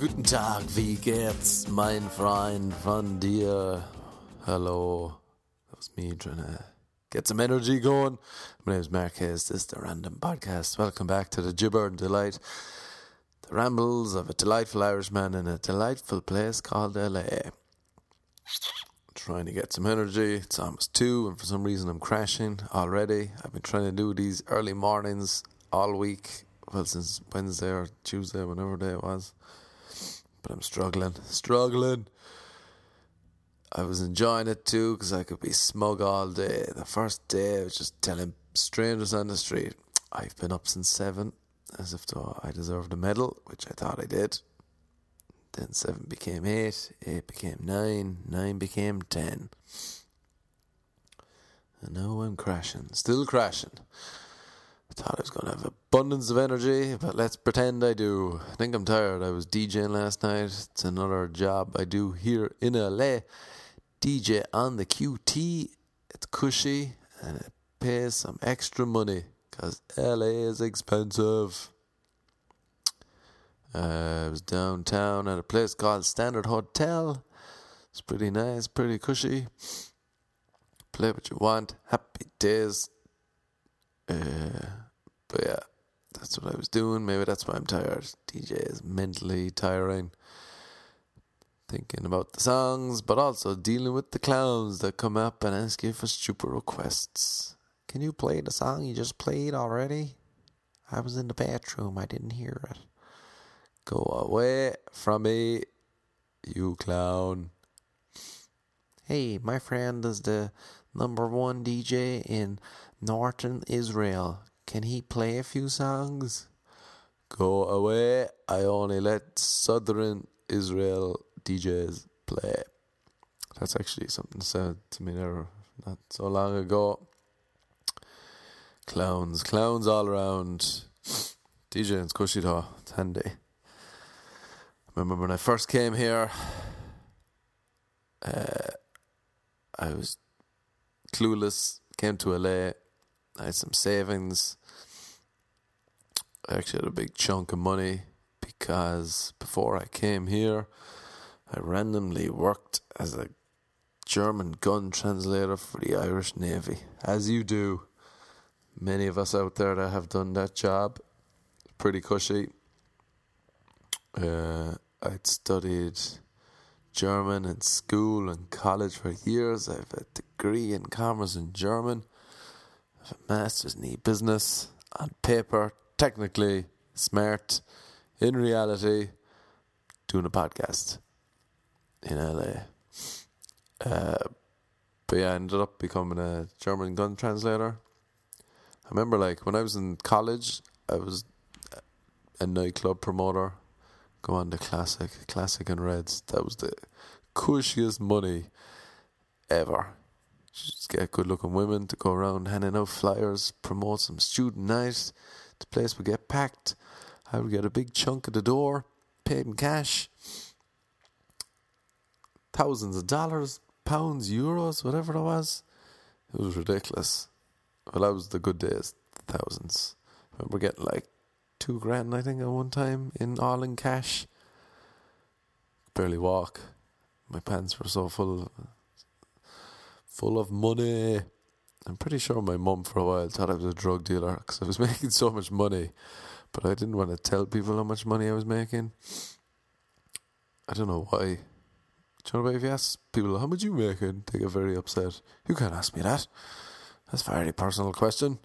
guten Tag, wie geht's, mein Freund von dir? Hello. That was me trying to get some energy going. My name is Marquez. This is the Random Podcast. Welcome back to the Gibbering Delight, the rambles of a delightful Irishman in a delightful place called LA. Trying to get some energy. It's almost two, and for some reason I'm crashing already. I've been trying to do these early mornings all week. Well, since Wednesday or Tuesday, whenever day it was. But I'm struggling, struggling. I was enjoying it too because I could be smug all day. The first day I was just telling strangers on the street, I've been up since seven, as if though I deserved a medal, which I thought I did. Then seven became eight, eight became nine, nine became ten. And now I'm crashing, still crashing. I thought I was going to have abundance of energy, but let's pretend I do. I think I'm tired. I was DJing last night. It's another job I do here in LA. DJ on the QT. It's cushy and it pays some extra money because LA is expensive. Uh, I was downtown at a place called Standard Hotel. It's pretty nice, pretty cushy. Play what you want. Happy days. Uh, but yeah, that's what I was doing. Maybe that's why I'm tired. DJ is mentally tiring. Thinking about the songs, but also dealing with the clowns that come up and ask you for stupid requests. Can you play the song you just played already? I was in the bathroom, I didn't hear it. Go away from me, you clown. Hey, my friend is the number one DJ in Northern Israel. Can he play a few songs? Go away. I only let Southern Israel DJs play. That's actually something said to me there not so long ago. Clowns, clowns all around. DJing's cushy though, it's handy. I remember when I first came here, uh, I was clueless, came to LA, I had some savings. I actually had a big chunk of money because before I came here, I randomly worked as a German gun translator for the Irish Navy, as you do. Many of us out there that have done that job, pretty cushy. Uh, I'd studied German in school and college for years. I have a degree in commerce in German. A master's in e-business. On paper, technically smart. In reality, doing a podcast in LA. Uh, but yeah, I ended up becoming a German gun translator. I remember, like, when I was in college, I was a nightclub promoter. Go on the classic, classic and reds. That was the cushiest money ever. Just get good looking women to go around handing out flyers, promote some student nights. The place would get packed. I would get a big chunk of the door, paid in cash thousands of dollars, pounds, euros, whatever it was. It was ridiculous. Well, that was the good days, thousands. I remember getting like two grand, I think, at one time in all in cash. Barely walk. My pants were so full, full of money. I'm pretty sure my mum for a while thought I was a drug dealer because I was making so much money, but I didn't want to tell people how much money I was making. I don't know why. Do you know if you ask people how much you making, they get very upset. You can't ask me that. That's a very personal question.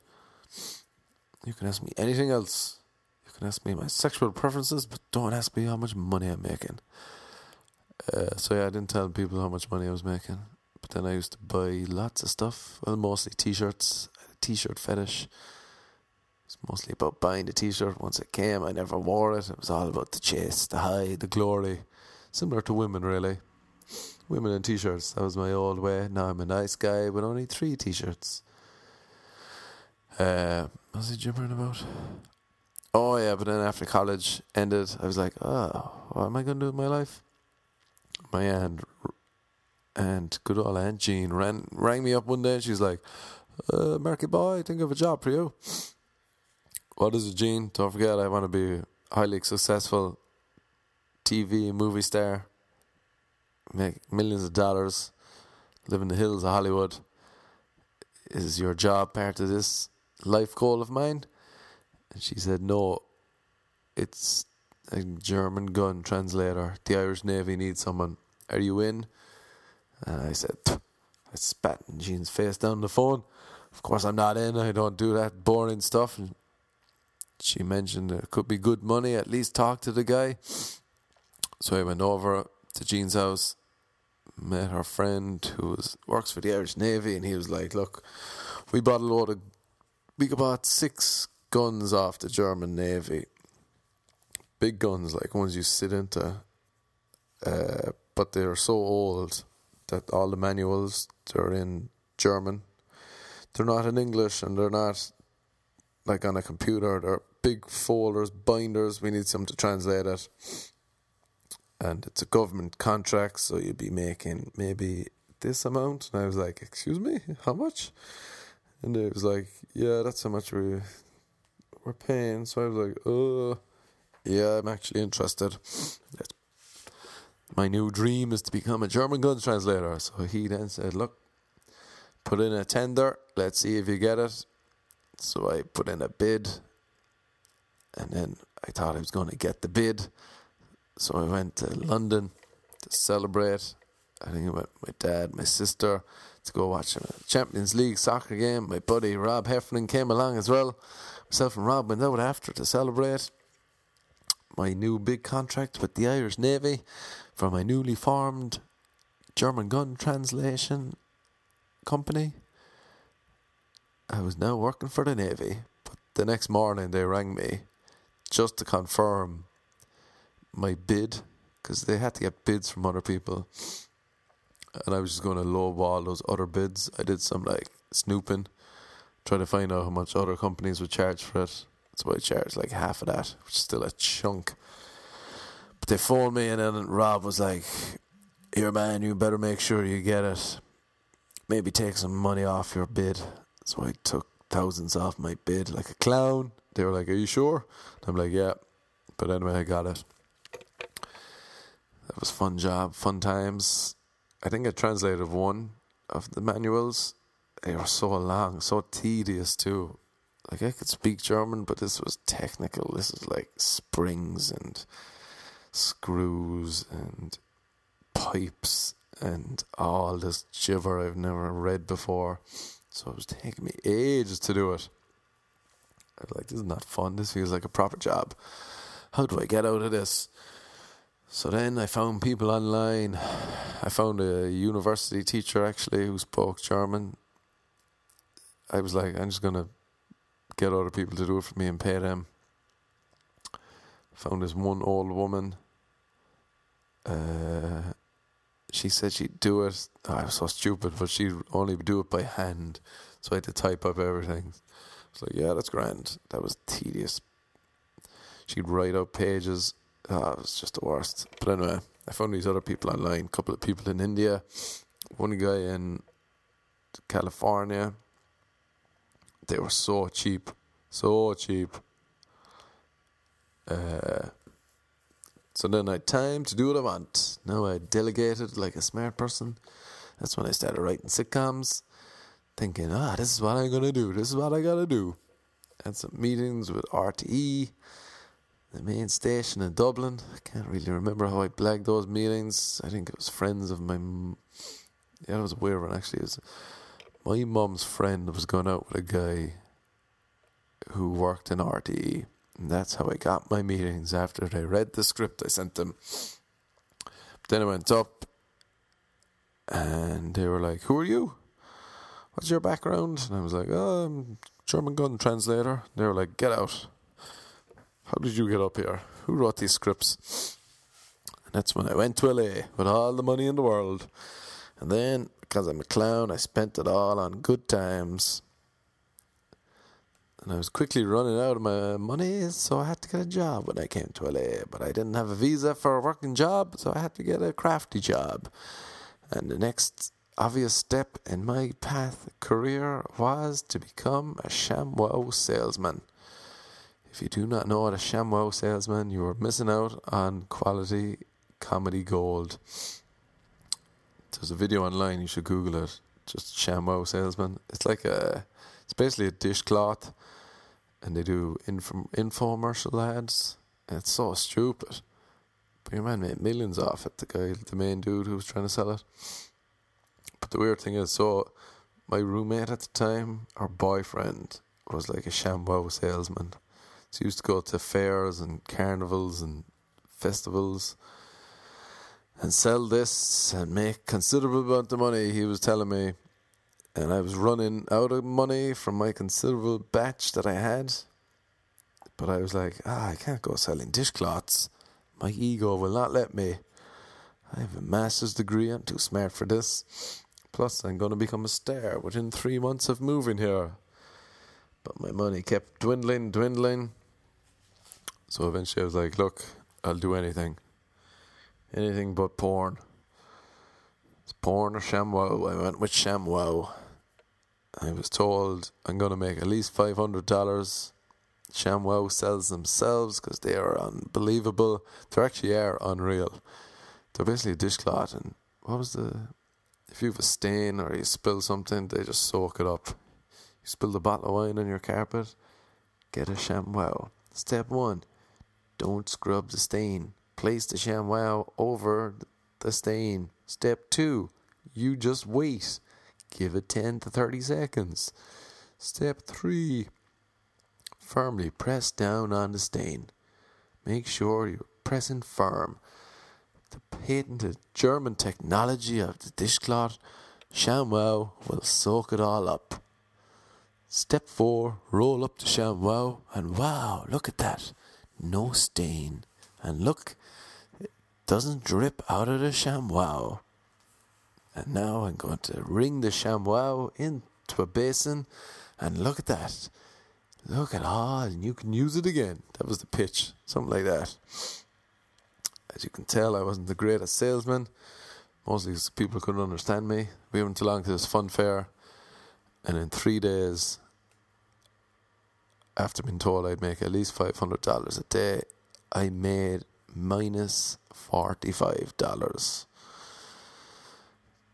You can ask me anything else. You can ask me my sexual preferences, but don't ask me how much money I'm making. Uh, so yeah, I didn't tell people how much money I was making. But then I used to buy lots of stuff. Well, mostly t-shirts. T-shirt fetish. It's mostly about buying the t-shirt. Once it came, I never wore it. It was all about the chase, the high, the glory. Similar to women, really. Women in t-shirts. That was my old way. Now I'm a nice guy with only three t-shirts. Uh, what was he gibbering about? Oh yeah, but then after college ended, I was like, oh, what am I going to do with my life? My aunt and good old Aunt Jean ran, rang me up one day and she's like, uh, Marky boy, think of a job for you. What is it, Jean? Don't forget, I want to be highly successful TV movie star, make millions of dollars, live in the hills of Hollywood. Is your job part of this life goal of mine? And she said, No, it's a German gun translator. The Irish Navy needs someone. Are you in? And I said, I spat in Jean's face down the phone. Of course, I'm not in. I don't do that boring stuff. And she mentioned it could be good money. At least talk to the guy. So I went over to Jean's house, met her friend who was, works for the Irish Navy, and he was like, "Look, we bought a load of, we bought six guns off the German Navy, big guns like ones you sit into, uh, but they're so old that all the manuals they're in German, they're not in English, and they're not like on a computer. They're big folders, binders. We need some to translate it." and it's a government contract, so you'd be making maybe this amount. And I was like, "Excuse me, how much?" And it was like, "Yeah, that's how much we we're paying." So I was like, "Uh, yeah, I'm actually interested." My new dream is to become a German guns translator. So he then said, "Look, put in a tender. Let's see if you get it." So I put in a bid, and then I thought I was going to get the bid so I went to London to celebrate. I think I went with my dad, my sister, to go watch a Champions League soccer game. My buddy Rob Heffernan came along as well. Myself and Rob went out after to celebrate my new big contract with the Irish Navy for my newly formed German gun translation company. I was now working for the Navy, but the next morning they rang me just to confirm my bid because they had to get bids from other people, and I was just going to lowball those other bids. I did some like snooping, trying to find out how much other companies would charge for it. So I charged like half of that, which is still a chunk. But they phoned me, and then Rob was like, "Here, man, you better make sure you get it. Maybe take some money off your bid." So I took thousands off my bid like a clown. They were like, "Are you sure?" I'm like, "Yeah." But anyway, I got it. That was fun job, fun times. I think I translated one of the manuals. They were so long, so tedious too. Like I could speak German, but this was technical. This is like springs and screws and pipes and all this giver I've never read before. So it was taking me ages to do it. I was like, this is not fun. This feels like a proper job. How do I get out of this? So then I found people online. I found a university teacher actually who spoke German. I was like, I'm just gonna get other people to do it for me and pay them. Found this one old woman. Uh, she said she'd do it. Oh, I was so stupid, but she'd only do it by hand. So I had to type up everything. I was like, yeah, that's grand. That was tedious. She'd write out pages oh, it was just the worst. But anyway, I found these other people online. A couple of people in India, one guy in California. They were so cheap, so cheap. Uh, so then I had time to do what I want. Now I delegated like a smart person. That's when I started writing sitcoms, thinking, ah, this is what I'm gonna do. This is what I gotta do. Had some meetings with RTE the main station in Dublin. I can't really remember how I blagged those meetings. I think it was friends of my. Yeah, it was a weird one actually. It was my mum's friend was going out with a guy who worked in RTE. And that's how I got my meetings after they read the script I sent them. Then I went up and they were like, Who are you? What's your background? And I was like, Oh, I'm German gun translator. They were like, Get out. How did you get up here? Who wrote these scripts? And that's when I went to LA with all the money in the world. And then, because I'm a clown, I spent it all on good times. And I was quickly running out of my money, so I had to get a job when I came to LA. But I didn't have a visa for a working job, so I had to get a crafty job. And the next obvious step in my path career was to become a ShamWow salesman. If you do not know what a ShamWow salesman, you are missing out on quality comedy gold. There's a video online, you should Google it. Just ShamWow salesman. It's like a, it's basically a dishcloth, and they do info, infomercial ads. And it's so stupid. But your man made millions off it, the guy, the main dude who was trying to sell it. But the weird thing is, so my roommate at the time, our boyfriend, was like a ShamWow salesman. So he used to go to fairs and carnivals and festivals and sell this and make considerable amount of money, he was telling me. And I was running out of money from my considerable batch that I had. But I was like, ah, I can't go selling dishcloths. My ego will not let me. I have a master's degree, I'm too smart for this. Plus, I'm going to become a star within three months of moving here. But my money kept dwindling, dwindling. So eventually I was like, look, I'll do anything. Anything but porn. It's porn or ShamWow. I went with ShamWow. I was told I'm going to make at least $500. ShamWow sells themselves because they are unbelievable. They actually are unreal. They're basically a dishcloth. And what was the. If you have a stain or you spill something, they just soak it up. You spill a bottle of wine on your carpet, get a ShamWow. Step one don't scrub the stain. Place the ShamWow over the stain. Step two, you just wait. Give it 10 to 30 seconds. Step three, firmly press down on the stain. Make sure you're pressing firm. The patented German technology of the dishcloth, ShamWow will soak it all up. Step four, roll up the ShamWow, and wow, look at that no stain. And look, it doesn't drip out of the ShamWow. And now I'm going to wring the ShamWow into a basin, and look at that. Look at all, and you can use it again. That was the pitch, something like that. As you can tell, I wasn't the greatest salesman, mostly because people couldn't understand me. We went along to this fun fair, and in three days, after being told I'd make at least $500 a day, I made minus $45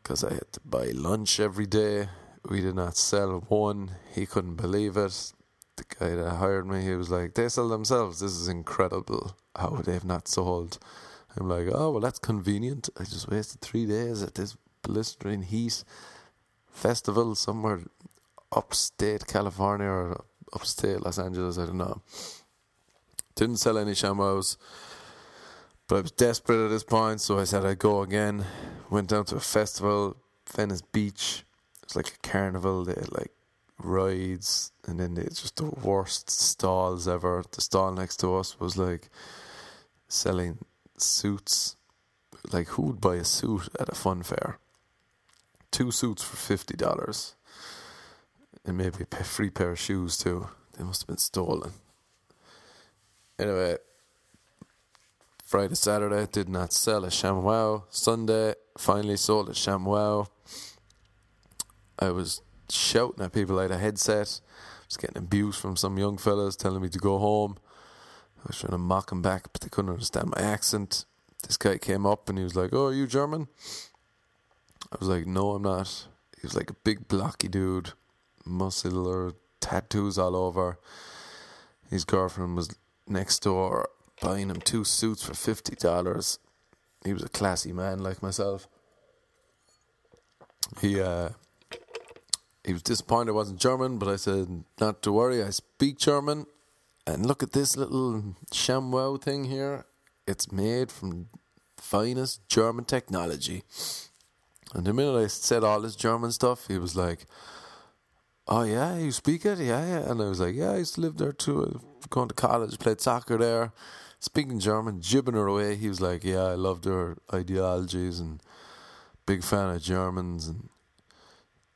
because I had to buy lunch every day. We did not sell one. He couldn't believe it. The guy that hired me, he was like, They sell themselves. This is incredible how they've not sold. I'm like, Oh, well, that's convenient. I just wasted three days at this blistering heat festival somewhere upstate California or upstate Los Angeles. I don't know. Didn't sell any ShamWows, but I was desperate at this point, so I said I'd go again. Went down to a festival, Venice Beach. It's like a carnival. They had like rides, and then they just the worst stalls ever. The stall next to us was like selling suits. Like who would buy a suit at a fun fair? Two suits for fifty dollars and maybe a free pair of shoes too. They must have been stolen. Anyway, Friday, Saturday did not sell a ShamWow. Sunday finally sold a ShamWow. I was shouting at people like a headset. I was getting abuse from some young fellas telling me to go home. I was trying to mock them back, but they couldn't understand my accent. This guy came up and he was like, "Oh, are you German?" I was like, "No, I'm not." He was like a big blocky dude muscular tattoos all over. His girlfriend was next door buying him two suits for fifty dollars. He was a classy man like myself. He uh, he was disappointed I wasn't German, but I said not to worry. I speak German, and look at this little ShamWow thing here. It's made from finest German technology. And the minute I said all this German stuff, he was like, oh yeah, you speak it, yeah, yeah. And I was like, yeah, I used to live there too. Going to college, played soccer there, speaking German, jibbing her away. He was like, yeah, I loved their ideologies and big fan of Germans. And,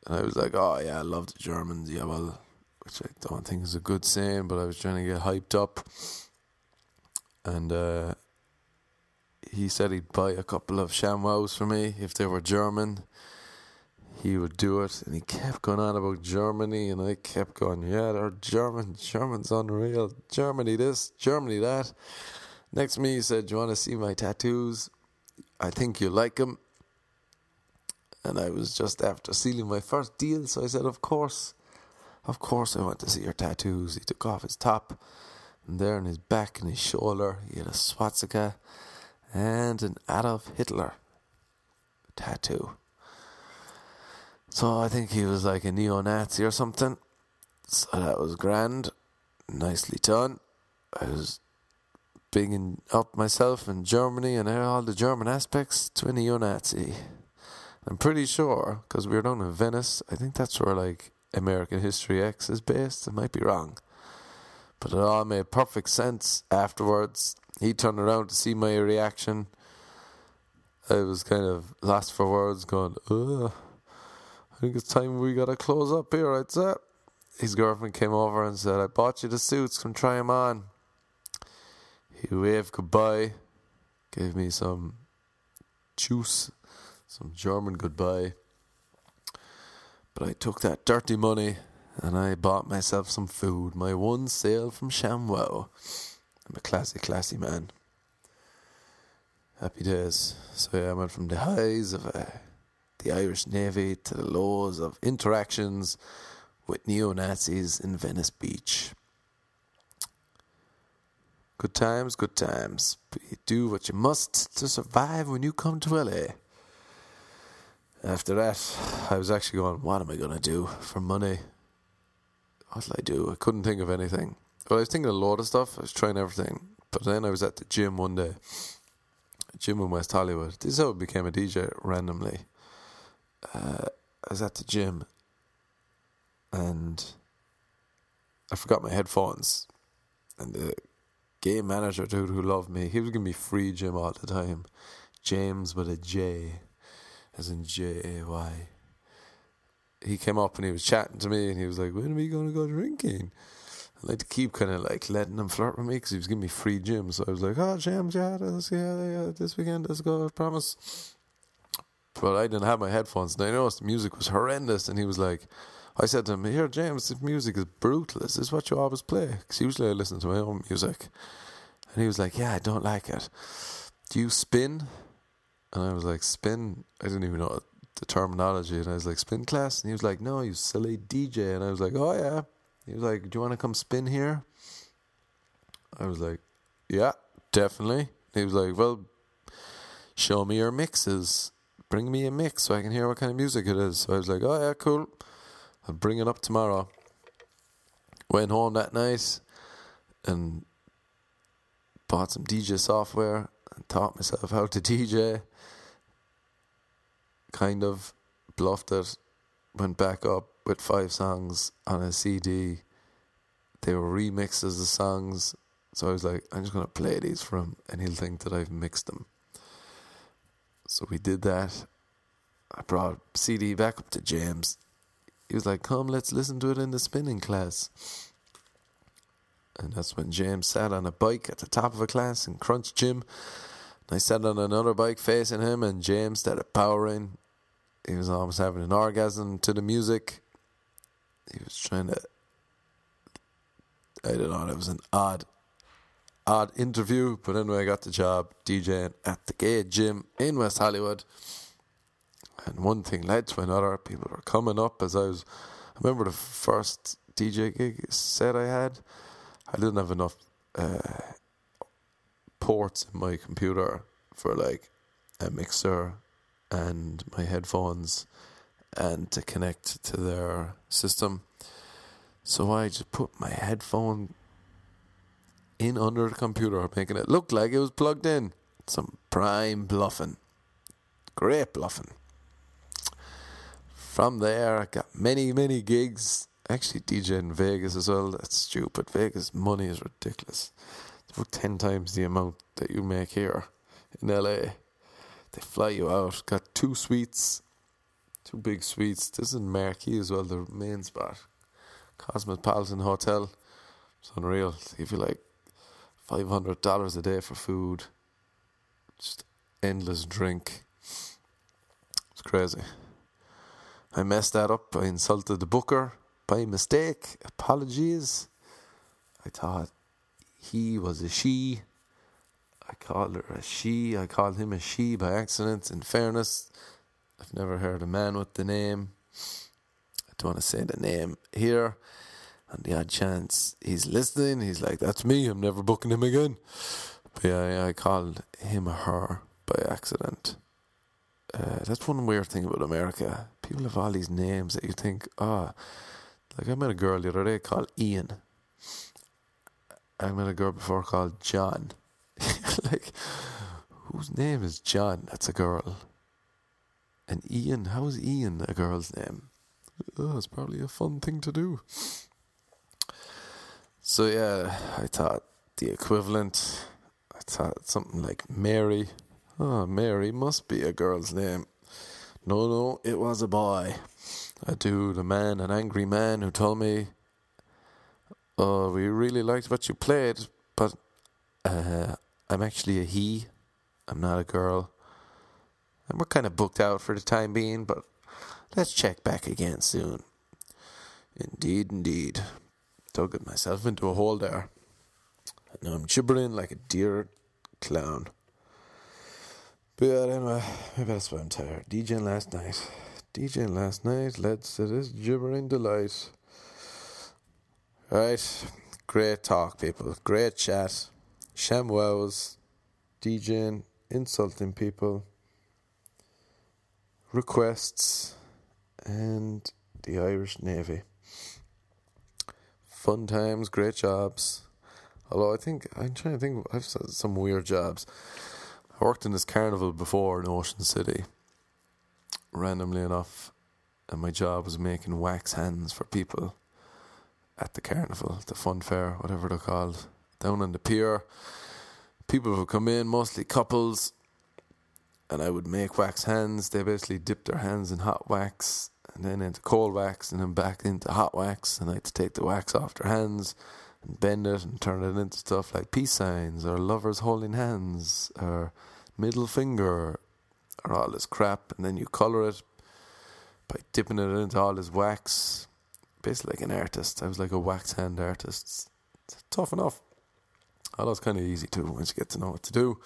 and I was like, oh yeah, I love the Germans. Yeah, well, which I don't think is a good saying, but I was trying to get hyped up. And uh, he said he'd buy a couple of ShamWows for me if they were German he would do it, and he kept going on about Germany, and I kept going, yeah, they're German, German's unreal, Germany this, Germany that. Next to me, he said, "Do you want to see my tattoos? I think you like them." And I was just after sealing my first deal, so I said, "Of course, of course, I want to see your tattoos." He took off his top, and there on his back and his shoulder, he had a swastika and an Adolf Hitler tattoo. So I think he was like a neo Nazi or something. So that was grand. Nicely done. I was bigging up myself in Germany and all the German aspects to a neo Nazi. I'm pretty sure, because we were down in Venice, I think that's where like American History X is based. I might be wrong. But it all made perfect sense afterwards. He turned around to see my reaction. I was kind of lost for words, going, ugh. Think it's time we gotta close up here, I'd say. His girlfriend came over and said, I bought you the suits, come try them on. He waved goodbye, gave me some juice, some German goodbye. But I took that dirty money and I bought myself some food. My one sale from ShamWow. I'm a classy, classy man. Happy days. So yeah, I went from the highs of uh, the Irish Navy to the laws of interactions with neo Nazis in Venice Beach. Good times, good times. Do what you must to survive when you come to LA. After that, I was actually going, what am I going to do for money? What'll I do? I couldn't think of anything. Well, I was thinking a lot of stuff. I was trying everything. But then I was at the gym one day. Gym in West Hollywood. This is how I became a DJ randomly uh, I was at the gym and I forgot my headphones. And the game manager dude who loved me, he was giving me free gym all the time. James with a J, as in J A Y. He came up and he was chatting to me and he was like, When are we going to go drinking? I like to keep kind of like letting him flirt with me because he was giving me free gym. So I was like, Oh, James, yeah, this, yeah, yeah, this weekend, let's go, I promise but I didn't have my headphones, and I noticed the music was horrendous. And he was like, I said to him, "Here, James, this music is brutal. Is this what you always play? Because usually I listen to my own music." And he was like, "Yeah, I don't like it. Do you spin?" And I was like, "Spin? I didn't even know the terminology." And I was like, "Spin class?" And he was like, "No, you silly DJ." And I was like, "Oh yeah." He was like, "Do you want to come spin here?" I was like, "Yeah, definitely." He was like, "Well, show me your mixes." Bring me a mix so I can hear what kind of music it is. So I was like, oh, yeah, cool. I'll bring it up tomorrow. Went home that night and bought some DJ software and taught myself how to DJ. Kind of bluffed it, went back up with five songs on a CD. They were remixes of songs. So I was like, I'm just going to play these for him and he'll think that I've mixed them. So we did that. I brought CD back up to James. He was like, Come, let's listen to it in the spinning class. And that's when James sat on a bike at the top of a class and crunched Jim. And I sat on another bike facing him, and James started powering. He was almost having an orgasm to the music. He was trying to. I don't know, it was an odd odd interview, but anyway, I got the job DJing at the gay gym in West Hollywood. And one thing led to another. People were coming up as I was. I remember the first DJ gig set I had. I didn't have enough uh, ports in my computer for like a mixer and my headphones and to connect to their system. So I just put my headphone in under the computer, making it look like it was plugged in. Some prime bluffing. Great bluffing. From there, I got many, many gigs. Actually, DJ in Vegas as well. That's stupid. Vegas money is ridiculous. It's about 10 times the amount that you make here in LA. They fly you out. Got two suites, two big suites. This is in Marquee as well, the main spot. Cosmopolitan Hotel. It's unreal. If you like five hundred dollars a day for food, just endless drink. It's crazy. I messed that up. I insulted the booker by mistake. Apologies. I thought he was a she. I called her a she. I called him a she by accident. In fairness, I've never heard a man with the name. I don't want to say the name here. On the odd chance he's listening, he's like, "That's me. I'm never booking him again." But yeah, I called him a her by accident. Uh, that's one weird thing about America. People have all these names that you think, ah, oh. like I met a girl the other day called Ian. I met a girl before called John. like, whose name is John? That's a girl. And Ian, how is Ian a girl's name? Oh, it's probably a fun thing to do. So yeah, I thought the equivalent. I thought something like Mary. Oh, Mary must be a girl's name. No, no, it was a boy. A dude, a man, an angry man who told me, "Oh, we really liked what you played, but uh, I'm actually a he. I'm not a girl." And we're kind of booked out for the time being, but let's check back again soon. Indeed, indeed. Dug myself into a hole there. And now I'm gibbering like a deer clown. But anyway, maybe that's why I'm tired. DJing last night. DJing last night led to this gibbering delight. Right, great talk, people. Great chat. Wows, DJing, insulting people requests and the Irish Navy. Fun times, great jobs. Although I think I'm trying to think, I've some weird jobs. I worked in this carnival before in Ocean City, randomly enough, and my job was making wax hands for people at the carnival, the fun fair, whatever they're called, down on the pier. People would come in, mostly couples, and I would make wax hands. They basically dipped their hands in hot wax and then into cold wax and then back into hot wax. And I had to take the wax off their hands and bend it and turn it into stuff like peace signs or lovers holding hands or middle finger or all this crap. And then you color it by dipping it into all this wax. Basically, like an artist. I was like a wax hand artist. It's tough enough. Although it's kind of easy too once you get to know what to do.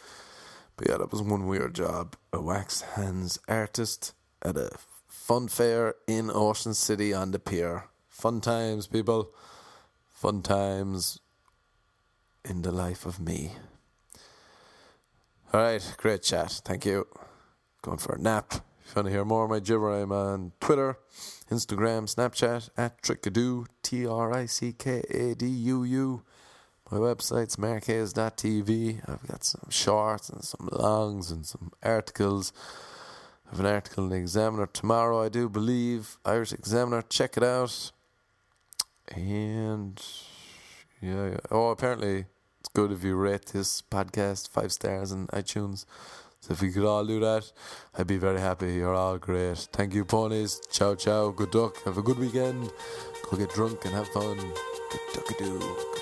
But yeah, that was one weird job. A wax hands artist at a fun fair in Ocean City on the pier. Fun times, people. Fun times in the life of me. All right, great chat. Thank you. Going for a nap. If you want to hear more of my gibber, I'm on Twitter, Instagram, Snapchat at Trickadoo, T R I C K A D U U. My website's marquez.tv. I've got some shorts and some longs and some articles. Have an article in the Examiner tomorrow, I do believe. Irish Examiner, check it out. And yeah, yeah. oh, apparently it's good if you rate this podcast five stars in iTunes. So if we could all do that, I'd be very happy. You're all great. Thank you, ponies. Ciao, ciao. Good duck. Have a good weekend. Go get drunk and have fun. Good duckadoo.